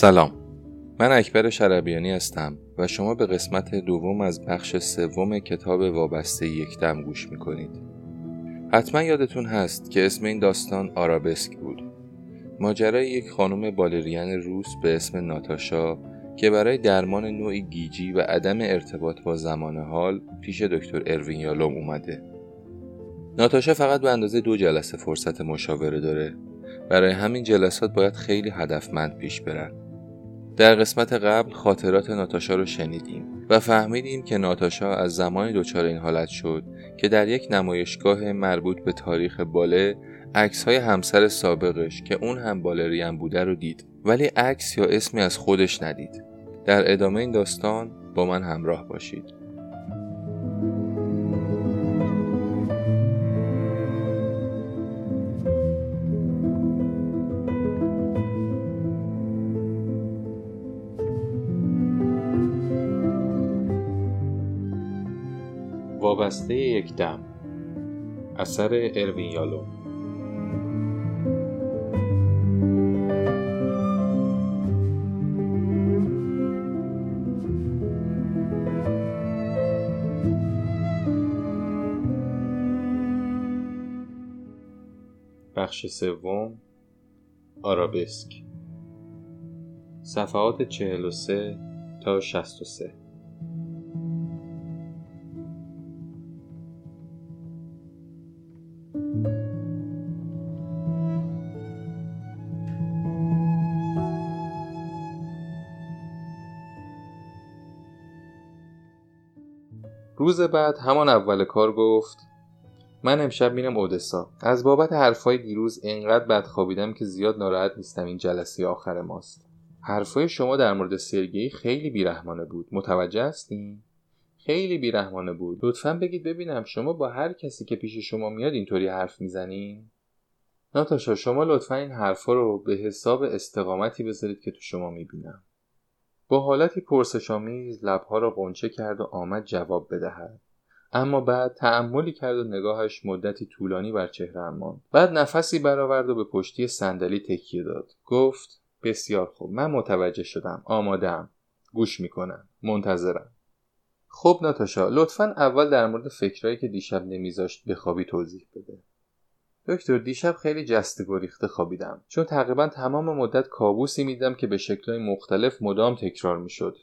سلام. من اکبر شربیانی هستم و شما به قسمت دوم از بخش سوم کتاب وابسته یکدم گوش می‌کنید. حتما یادتون هست که اسم این داستان آرابسک بود. ماجرای یک خانم بالرین روس به اسم ناتاشا که برای درمان نوعی گیجی و عدم ارتباط با زمان حال پیش دکتر اروین یالوم اومده. ناتاشا فقط به اندازه دو جلسه فرصت مشاوره داره. برای همین جلسات باید خیلی هدفمند پیش برن. در قسمت قبل خاطرات ناتاشا رو شنیدیم و فهمیدیم که ناتاشا از زمانی دچار این حالت شد که در یک نمایشگاه مربوط به تاریخ باله عکس های همسر سابقش که اون هم بالرین بوده رو دید ولی عکس یا اسمی از خودش ندید. در ادامه این داستان با من همراه باشید. وابسته یک دم. اثر اروین یالو. بخش سوم آرابسک. صفحات 43 تا 63 روز بعد همان اول کار گفت من امشب میرم اودسا. از بابت حرفای دیروز انقدر بد خوابیدم که زیاد ناراحت نیستم این جلسه آخر ماست. حرفای شما در مورد سرگی خیلی بیرحمانه بود. متوجه هستین؟ خیلی بیرحمانه بود. لطفا بگید ببینم شما با هر کسی که پیش شما میاد اینطوری حرف می‌زنین. ناتاشا شما لطفا این حرفا رو به حساب استقامتی بذارید که تو شما می‌بینم. با حالتی پرسشآمیز لبها را قنچه کرد و آمد جواب بدهد. اما بعد تعملی کرد و نگاهش مدتی طولانی بر چهره ماند. بعد نفسی برآورد و به پشتی صندلی تکیه داد. گفت بسیار خوب من متوجه شدم. آمادم گوش می‌کنم. منتظرم. خب ناتاشا لطفا اول در مورد فکرهایی که دیشب نمیذاشت بخوابی توضیح بده. دکتر دیشب خیلی جسته گریخته خوابیدم. چون تقریبا تمام مدت کابوسی میدم که به شکلهای مختلف مدام تکرار می‌شد.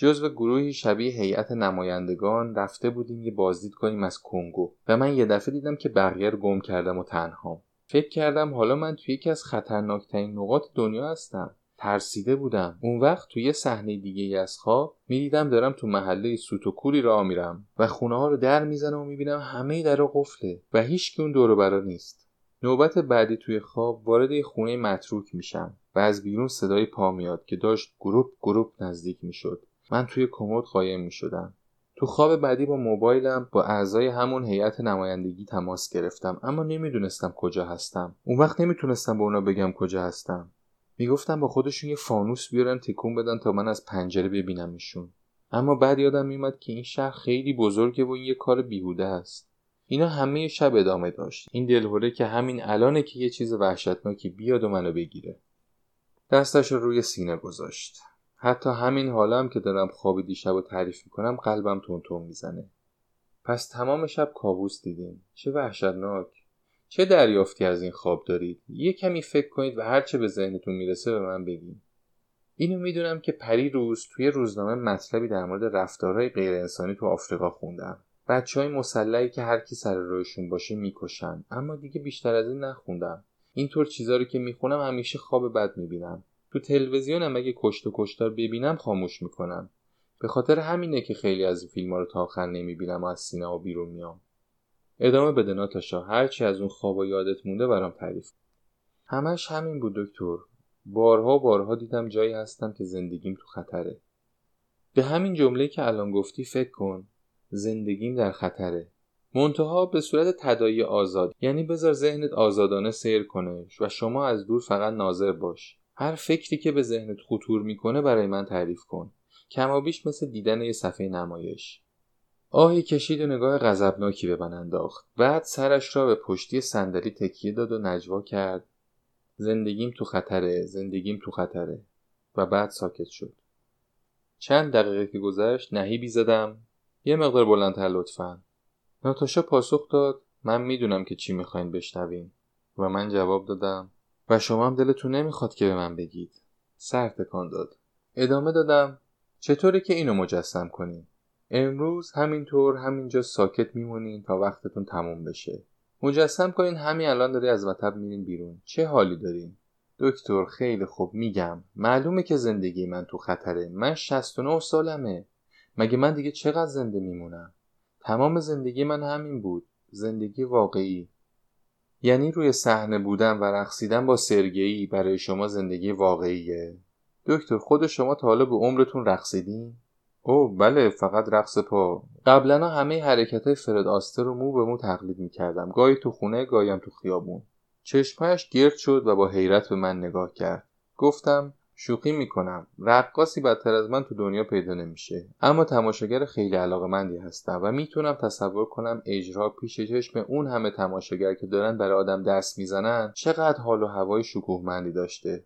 جزو گروهی شبیه هیئت نمایندگان رفته بودیم یه بازدید کنیم از کنگو و من یه دفعه دیدم که بقیه رو گم کردم و تنهام فکر کردم حالا من توی یکی از خطرناکترین نقاط دنیا هستم. ترسیده بودم. اون وقت توی یه صحنه دیگه ای از خواب می‌دیدم دارم تو محله سوت و کوری راه میرم و خونه ها رو در می‌زنم و می‌بینم همه در قفله و هیچ اون دور برا نیست. نوبت بعدی توی خواب وارد خونه متروک میشم و از بیرون صدای پا میاد که داشت گروپ گروپ نزدیک می‌شد. من توی کمد قایم می‌شدم. تو خواب بعدی با موبایلم با اعضای همون هیئت نمایندگی تماس گرفتم اما نمی‌دونستم کجا هستم. اون وقت نمی‌تونستم به اونا بگم کجا هستم. می‌گفتم با خودشون یه فانوس بیارن تکون بدن تا من از پنجره ببینمشون. اما بعد یادم میومد که این شهر خیلی بزرگه و این یه کار بیهوده است اینا همه شب ادامه داشت. این دلهوره که همین الانه که یه چیز وحشتناکی بیاد و منو بگیره. دستش رو روی سینه گذاشت. حتی همین حالم که دارم خواب دیشب و تعریف می‌کنم قلبم تون می‌زنه. پس تمام شب کابوس دیدیم. چه وحشتناک. چه دریافتی از این خواب دارید؟ یه کمی فکر کنید و هرچه به ذهنتون می‌رسه به من بگین. اینو می‌دونم که پری روز توی روزنامه مطلبی در مورد رفتارهای غیر انسانی تو آفریقا خوندم. بچه های مسلحی که هر کی سر روشون باشه می‌کشن. اما دیگه بیشتر از این نخوندم. اینطور چیزا رو که می‌خونم همیشه خواب بد می‌بینم. تو تلویزیونم اگه کشت و کشتار ببینم خاموش می‌کنم. به خاطر همینه که خیلی از فیلم رو تا آخر نمی‌بینم و از سینما بیرون میام. ادامه بده ناتاشا. هرچی از اون خواب و یادت مونده برام تعریف همش همین بود دکتر. بارها بارها دیدم جایی هستم که زندگیم تو خطره. به همین جمله که الان گفتی فکر کن زندگیم در خطره. منتها به صورت تدایی آزاد یعنی بذار ذهنت آزادانه سیر کنه و شما از دور فقط ناظر باش. هر فکری که به ذهنت خطور می‌کنه برای من تعریف کن. کمابیش مثل دیدن یه صفحه نمایش. آهی کشید و نگاه غضبناکی به من انداخت. بعد سرش را به پشتی صندلی تکیه داد و نجوا کرد. زندگیم تو خطره زندگیم تو خطره. و بعد ساکت شد. چند دقیقه که گذشت نهیبی زدم. یه مقدار بلندتر لطفا. ناتاشا پاسخ داد. من می‌دونم که چی می‌خواین بشنویم و من جواب دادم. و شما هم دلتون نمی‌خواد که به من بگید. سر تکان داد. ادامه دادم. چطوره که اینو مجسم کنیم امروز همینطور همینجا ساکت میمونین تا وقتتون تموم بشه. مجسم کنین همین الان داری از مطب میرین بیرون. چه حالی دارین؟ دکتر خیلی خوب میگم. معلومه که زندگی من تو خطره. من 69 سالمه. مگه من دیگه چقدر زنده میمونم؟ تمام زندگی من همین بود. زندگی واقعی. یعنی روی صحنه بودن و رقصیدن با سرگئی برای شما زندگی واقعیه. دکتر خود شما تا حالا به عمرتون رقصیدین؟ او بله فقط رقص پا. قبلا همه حرکت های فرد آستر رو مو به مو تقلید می‌کردم. گاهی تو خونه گاهی تو خیابون. چشمهش گرد شد و با حیرت به من نگاه کرد. گفتم شوخی می‌کنم. رقاصی بدتر از من تو دنیا پیدا نمیشه. اما تماشاگر خیلی علاقه مندی هستم و می‌تونم تصور کنم اجرا پیش چشم اون همه تماشاگر که دارن برای آدم دست می‌زنن چقدر حال و هوای شکوهمندی داشته.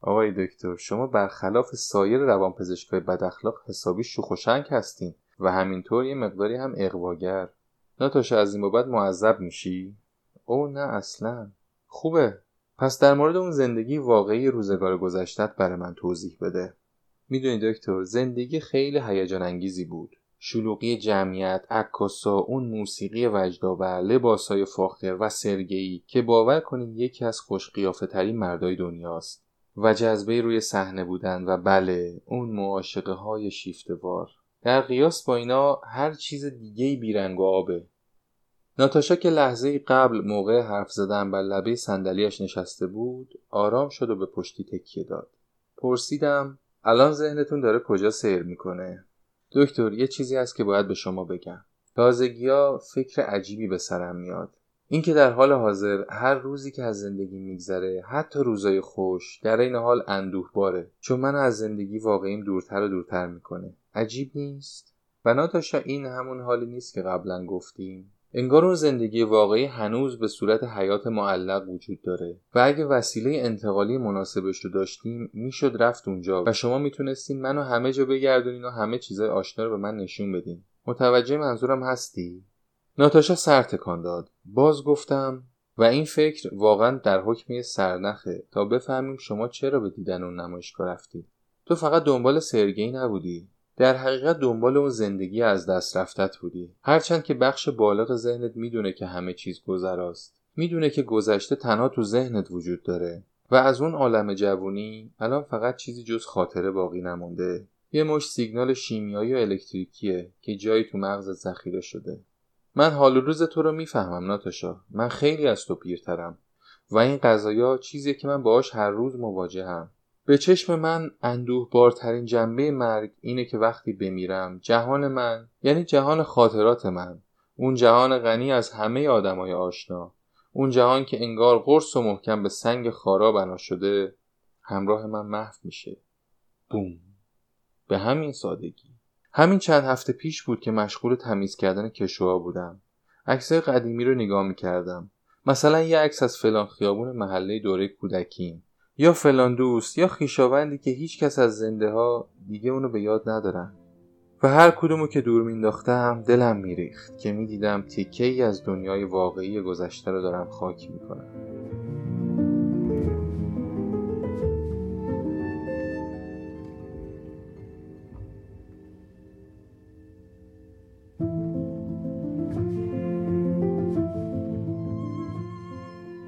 آقای دکتر شما برخلاف سایر روانپزشکای بداخلاق حسابی شوخ و شنگ هستین و همینطور یه مقداری هم اقواگر. ناتاشا از این بعد معذب میشی؟ او نه اصلا. خوبه. پس در مورد اون زندگی واقعی روزگار گذشتت برای من توضیح بده. می‌دونی دکتر زندگی خیلی هیجان انگیزی بود. شلوغی جمعیت عکاسا اون موسیقی وجدآور لباسای فاخر و سرگئی که باور کنید یکی از خوشقیافه ترین مردای دنیاست. و جذبه روی صحنه بودن و بله اون معاشقه های شیفتوار. در قیاس با اینا هر چیز دیگه بیرنگ و آبه. ناتاشا که لحظه قبل موقع حرف زدن بر لبه صندلیاش نشسته بود آرام شد و به پشتی تکیه داد. پرسیدم الان ذهنتون داره کجا سیر می‌کنه؟ دکتر یه چیزی هست که باید به شما بگم. تازگیا فکر عجیبی به سرم میاد. اینکه در حال حاضر هر روزی که از زندگی میگذره حتی روزای خوش در این حال اندوه باره چون من از زندگی واقعیم دورتر و دورتر می‌کنه. عجیب نیست؟ و ناتاشا این همون حالی نیست که قبلا گفتیم. انگار اون زندگی واقعی هنوز به صورت حیات معلق وجود داره. و اگه وسیله انتقالی مناسبش رو داشتیم می‌شد رفت اونجا و شما می‌تونستین منو همه جا بگردونین و همه چیزای آشنا رو به من نشون بدین. متوجه منظورم هستی؟ ناتاشا سر تکان داد. باز گفتم و این فکر واقعا در حکم سرنخه. تا بفهمیم شما چرا به دیدن اون نمایشگاه رفتی. تو فقط دنبال سرگی نبودی. در حقیقت دنبال اون زندگی از دست رفتت بودی. هرچند که بخش بالغ ذهنت می‌دونه که همه چیز گذراست. می‌دونه که گذشته تنها تو ذهنت وجود داره. و از اون عالم جوونی الان فقط چیزی جز خاطره باقی نمونده. یه مش سیگنال شیمیایی و الکتریکیه که جایی تو مغزت ذخیره شده. من حال روز تو رو می‌فهمم ناتاشا. من خیلی از تو پیرترم. و این قضایا چیزی که من باهاش هر روز مواجهم. به چشم من اندوه بارترین جنبه مرگ اینه که وقتی بمیرم جهان من یعنی جهان خاطرات من اون جهان غنی از همه آدمای آشنا اون جهان که انگار قرص و محکم به سنگ خارا بنا شده همراه من محو میشه. بوم. به همین سادگی. همین چند هفته پیش بود که مشغول تمیز کردن کشوها بودم. عکسای قدیمی رو نگاه می‌کردم. مثلا یه عکس از فلان خیابون محله دوره کودکیم. یا فلان دوست یا خیشاوندی که هیچ کس از زنده ها دیگه اونو به یاد ندارن. و هر کدومو که دور مینداختم دلم میریخت که می‌دیدم تیکه ای از دنیای واقعی گذشته رو دارم خاک می‌کنم.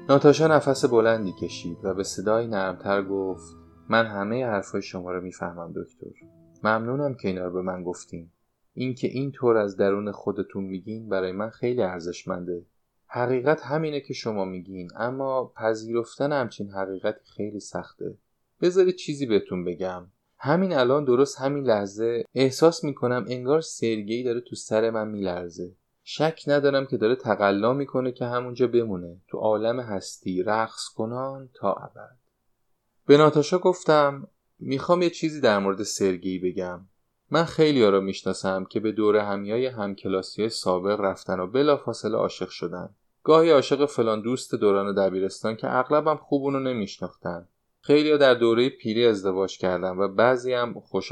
ناتاشا نفس بلندی کشید و به صدای نرمتر گفت من همه حرفهای شما رو می‌فهمم دکتر. ممنونم که اینا رو به من گفتین. اینکه این طور از درون خودتون میگین برای من خیلی ارزشمنده. حقیقت همینه که شما میگین اما پذیرفتن همچین حقیقتی خیلی سخته. بذارید چیزی بهتون بگم. همین الان درست همین لحظه احساس می‌کنم انگار سرگی داره تو سر من میلرزه. شک ندارم که داره تقلا می‌کنه که همونجا بمونه. تو عالم هستی رقص کنان تا ابد. به ناتاشا گفتم می‌خوام یه چیزی در مورد سرگی بگم. من خیلی را می‌شناسم که به دور همیای همکلاسی سابق رفتن و بلافاصله عاشق شدن. گاهی عاشق فلان دوست دوران دبیرستان که اغلبم خوب اونو نمیشناختن. خیلی در دوره پیری ازدواج کردن و بعضی هم خوش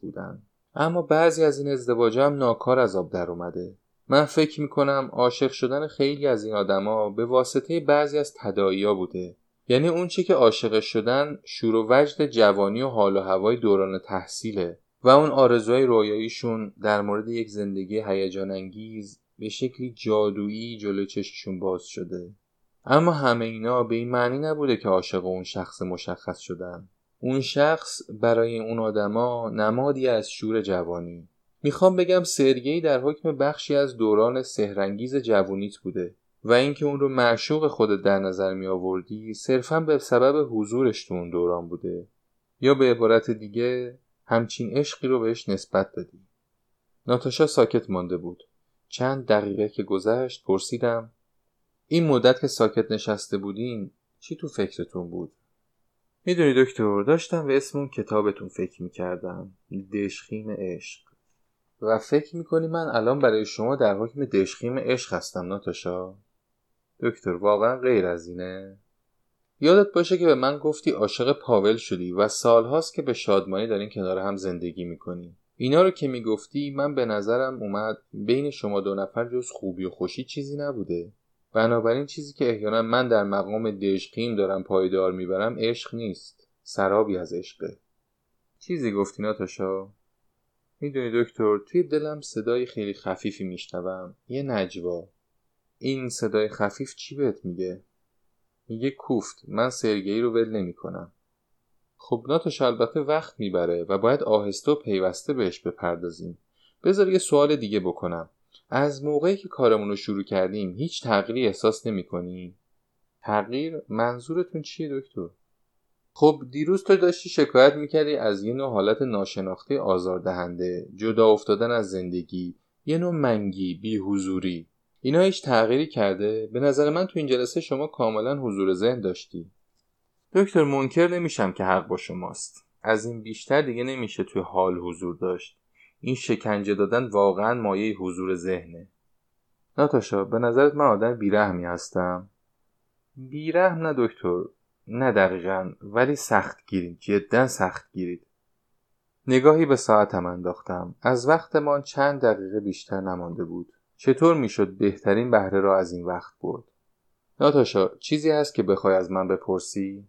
بودن. اما بعضی از این ازدواج هم ناکار از آب در اومده. من فکر می‌کنم عاشق شدن خیلی از این آدما به واسطه بعضی از تداعیا بوده. یعنی اون چی که عاشق شدن شور و وجد جوانی و حال و هوای دوران تحصیله و اون آرزوهای رویاییشون در مورد یک زندگی هیجان انگیز به شکلی جادویی جلو چششون باز شده. اما همه اینا به این معنی نبوده که عاشق اون شخص مشخص شدن. اون شخص برای اون آدما نمادی از شور جوانی. می‌خوام بگم سرگی در حکم بخشی از دوران سهرنگیز جوونیت بوده و اینکه اون رو معشوق خودت در نظر می آوردی صرفا به سبب حضورش تو اون دوران بوده. یا به عبارت دیگه همچین عشقی رو بهش نسبت دادی. ناتاشا ساکت مانده بود. چند دقیقه که گذشت پرسیدم این مدت که ساکت نشسته بودین چی تو فکرتون بود؟ می‌دونی دکتر داشتم به اسم اون کتابتون فکر می‌کردم. دشخیم عشق. و فکر می‌کنی من الان برای شما در حکم دشخیم عشق هستم ناتاشا؟ دکتر واقعا غیر از اینه؟ یادت باشه که به من گفتی عاشق پاول شدی و سالهاست که به شادمانی دارین کنار هم زندگی می‌کنی. اینا رو که می‌گفتی من به نظرم اومد بین شما دو نفر جز خوبی و خوشی چیزی نبوده. بنابراین چیزی که احیانا من در مقام دشقیم دارم پایدار می‌برم عشق نیست. سرابی از عشقه. چیزی گفتی ناتاشا؟ می‌دونی دکتر توی دلم صدای خیلی خفیفی میشنوم. یه نجوا. این صدای خفیف چی بهت میگه؟ میگه کوفت. من سرگئی رو ول نمی‌کنم. خب ناتاش البته وقت می‌بره و باید آهسته و پیوسته بهش بپردازیم. بذار یه سوال دیگه بکنم. از موقعی که کارمون رو شروع کردیم هیچ تغییری احساس نمی تغییر منظورتون چیه دکتر؟ خب دیروز تو داشتی شکایت می‌کردی از یه نوع حالت ناشناخته آزاردهنده جدا افتادن از زندگی یه نوع منگی بی حضوری اینا هیچ تغییری کرده؟ به نظر من تو این جلسه شما کاملا حضور ذهن داشتی. دکتر منکر نمیشم که حق با شماست. از این بیشتر دیگه نمیشه توی حال حضور داشت. این شکنجه دادن واقعا مایه حضور ذهنه. ناتاشا به نظرت من آدم بیرحمی هستم؟ بیرحم نه دکتر. نه دقیقا ولی سخت گیرید جدا سخت گیرید نگاهی به ساعتم انداختم. از وقتمان چند دقیقه بیشتر نمانده بود. چطور می‌شد بهترین بهره را از این وقت برد؟ ناتاشا چیزی هست که بخوای از من بپرسی؟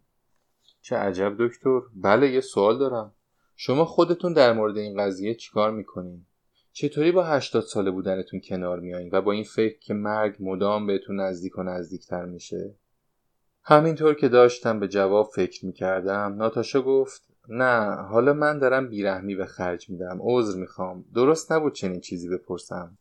چه عجب دکتر. بله یه سوال دارم. شما خودتون در مورد این قضیه چیکار می‌کنین؟ چطوری با هشتاد ساله بودنتون کنار میایین و با این فکر که مرگ مدام بهتون نزدیک و نزدیکتر میشه؟ همینطور که داشتم به جواب فکر می‌کردم ناتاشا گفت نه حالا من دارم بیرحمی به خرج میدم عذر می‌خوام درست نبود چنین چیزی بپرسم.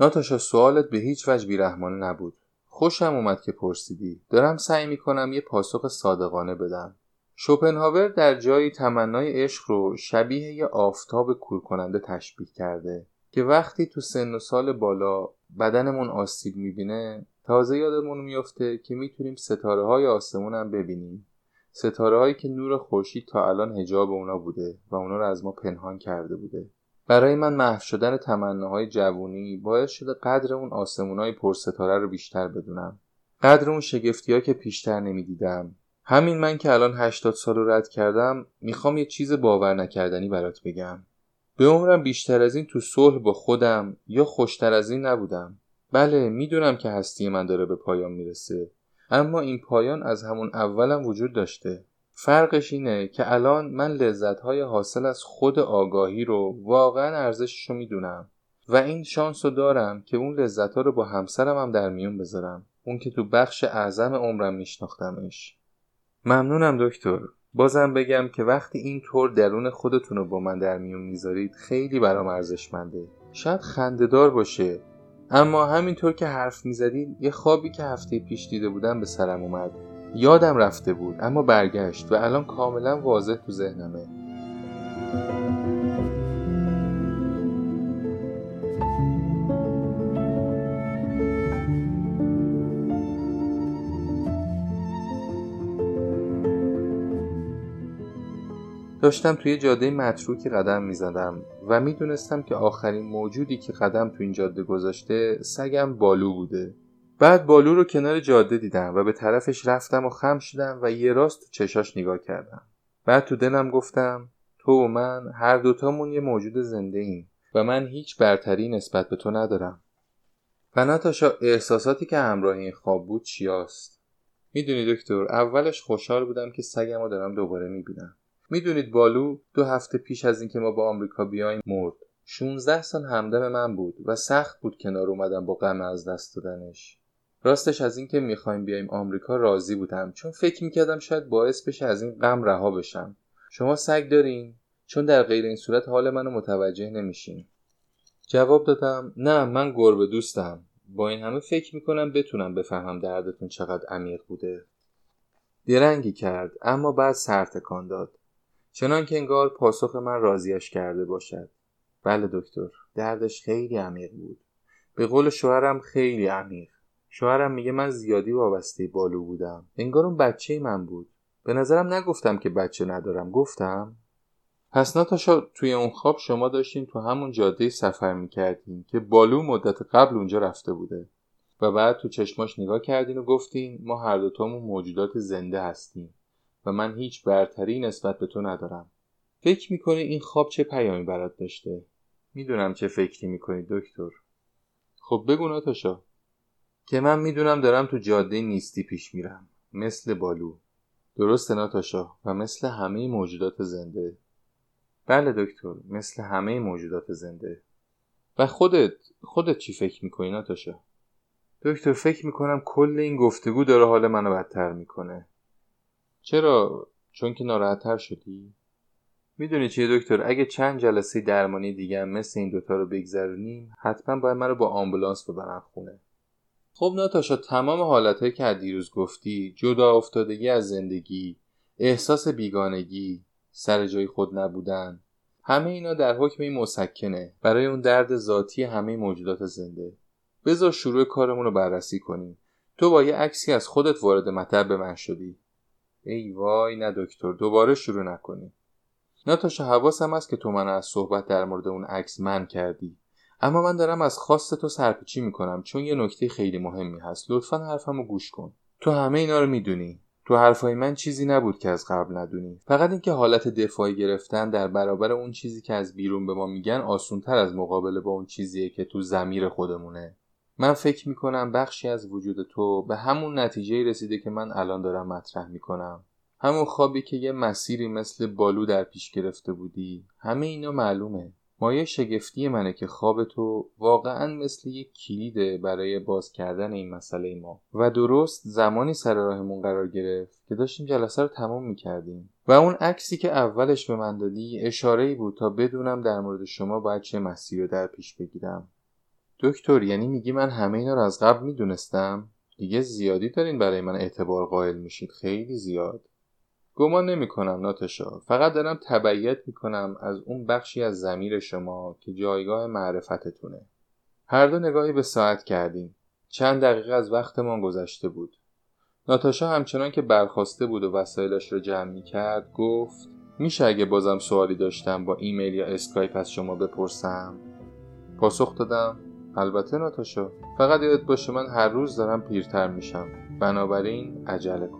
ناتاشا سوالت به هیچ وجه بیرحمانه نبود. خوشم اومد که پرسیدی دارم سعی می‌کنم یه پاسخ صادقانه بدم. شوپنهاور در جایی تمنای عشق رو شبیه یه آفتاب کورکننده تشبیه کرده که وقتی تو سن و سال بالا بدنمون آسیب می‌بینه تازه یادمون میفته که می‌تونیم ستاره های آسمون هم ببینیم. ستاره هایی که نور خورشید تا الان هجاب اونا بوده و اونا رو از ما پنهان کرده بوده. برای من محو شدن تمناهای جوونی باعث شده قدر اون آسمونای پرستاره رو بیشتر بدونم. قدر اون شگفتی ها که پیشتر نمی‌دیدم. همین من که الان هشتاد سال رو رد کردم می‌خوام یه چیز باور نکردنی برات بگم. به عمرم بیشتر از این تو صلح با خودم یا خوشتر از این نبودم. بله می‌دونم که هستی من داره به پایان می‌رسه. اما این پایان از همون اولم وجود داشته. فرقش اینه که الان من لذتهای حاصل از خود آگاهی رو واقعا ارزشش رو می‌دونم. و این شانس رو دارم که اون لذتها رو با همسرم هم در میون بذارم. اون که تو بخش اعظم عمرم میشناختمش. ممنونم دکتر. بازم بگم که وقتی این طور درون خودتون رو با من در میون می‌ذارید خیلی برام ارزشمنده. شاید خندهدار باشه. اما همینطور که حرف می‌زدید یه خوابی که هفته پیش دیده بودم به سرم اومد. یادم رفته بود اما برگشت و الان کاملا واضح تو ذهنمه. داشتم توی جاده متروکی قدم می‌زدم و می‌دونستم که آخرین موجودی که قدم تو این جاده گذاشته سگم بالو بوده. بعد بالو رو کنار جاده دیدم و به طرفش رفتم و خم شدم و یه راست تو چشاش نگاه کردم. بعد تو دلم گفتم تو و من هر دوتامون یه موجود زنده ایم و من هیچ برتری نسبت به تو ندارم. و ناتاشا احساساتی که همراه این خواب بود چیاست؟ می‌دونی دکتر اولش خوشحال بودم که سگم رو دارم دوباره می‌بینم. می‌دونید بالو دو هفته پیش از اینکه ما با آمریکا بیایم مرد. 16 سال همدم من بود و سخت بود کنار اومدم با غم از دست دادنش. راستش از اینکه می‌خوایم بیایم آمریکا راضی بودم چون فکر می‌کردم شاید باعث بشه از این غم رها بشم. شما سگ دارین؟ چون در غیر این صورت حال منو متوجه نمیشین. جواب دادم نه من گربه دوستم. با این همه فکر می‌کنم بتونم بفهمم دردتون چقدر عمیق بوده. درنگی کرد اما بعد سر تکان داد. چنان که انگار پاسخ من راضیش کرده باشد. بله دکتر دردش خیلی عمیق بود. به قول شوهرم خیلی عمیق. شوهرم میگه من زیادی وابسته بالو بودم. انگار اون بچه من بود. به نظرم نگفتم که بچه ندارم. گفتم. پس ناتاشا توی اون خواب شما داشتین تو همون جاده سفر می‌کردین که بالو مدت قبل اونجا رفته بوده. و بعد تو چشماش نگاه کردین و گفتین ما هر دوتامون موجودات زنده هستیم. و من هیچ برتری نسبت به تو ندارم. فکر می‌کنی این خواب چه پیامی برات داشته؟ می‌دونم چه فکری می‌کنی دکتر. خب بگو ناتاشا. که من می‌دونم دارم تو جاده نیستی پیش میرم. مثل بالو. درست ناتاشا؟ و مثل همه موجودات زنده. بله دکتر مثل همه موجودات زنده. و خودت خودت چی فکر می‌کنی ناتاشا؟ دکتر فکر می‌کنم کل این گفتگو داره حال منو بدتر می‌کنه. چرا؟ چون که ناراحتتر شدی؟ می‌دونی چیه دکتر؟ اگه چند جلسه درمانی دیگه هم مثل این دوتا رو بگذرونیم حتما باید منو با آمبولانس ببرن خونه. خب ناتاشا تمام حالتهایی که از دیروز گفتی جدا افتادگی از زندگی احساس بیگانگی سر جای خود نبودن همه اینا در حکم این مسکنه. برای اون درد ذاتی همه موجودات زنده. بذار شروع کارمون رو بررسی کنیم. تو با یه عکسی از خودت وارد مطب به من شدی. ای وای نه دکتر دوباره شروع نکنی. ناتاشا حواسم هست که تو من از صحبت در مورد اون عکس من کردی. اما من دارم از خواست تو سرپیچی می‌کنم چون یه نکته خیلی مهمی هست. لطفا حرفمو گوش کن. تو همه اینا رو می‌دونی. تو حرفای من چیزی نبود که از قبل ندونی. فقط اینکه حالت دفاعی گرفتن در برابر اون چیزی که از بیرون به ما میگن آسونتر از مقابله با اون چیزیه که تو زمیر خودمونه. من فکر می‌کنم بخشی از وجود تو به همون نتیجه رسیده که من الان دارم مطرح می‌کنم. همون خوابی که یه مسیری مثل بالو در پیش گرفته بودی همه اینا معلومه. مایه شگفتی منه که خواب تو واقعا مثل یک کلیده برای باز کردن این مسئله ما. و درست زمانی سر راهمون قرار گرفت که داشتیم جلسه رو تمام می‌کردیم. و اون عکسی که اولش به من دادی اشاره بود تا بدونم در مورد شما باید چه مسیری رو در پیش بگیرم. دکتر یعنی میگی من همه اینا رو از قبل می‌دونستم؟ دیگه زیادی دارین برای من اعتبار قائل میشید. خیلی زیاد. گمان نمی کنم ناتاشا فقط دارم تبعیت می کنم از اون بخشی از ضمیر شما که جایگاه معرفتتونه. هر دو نگاهی به ساعت کردیم. چند دقیقه از وقتمان گذشته بود. ناتاشا همچنان که برخاسته بود و وسایلش رو جمع می کرد گفت میشه اگه بازم سوالی داشتم با ایمیل یا اسکایپ از شما بپرسم؟ پاسخ دادم. البته ناتاشا فقط یادت باشه من هر روز دارم پیرتر میشم. بنابراین عجله کن.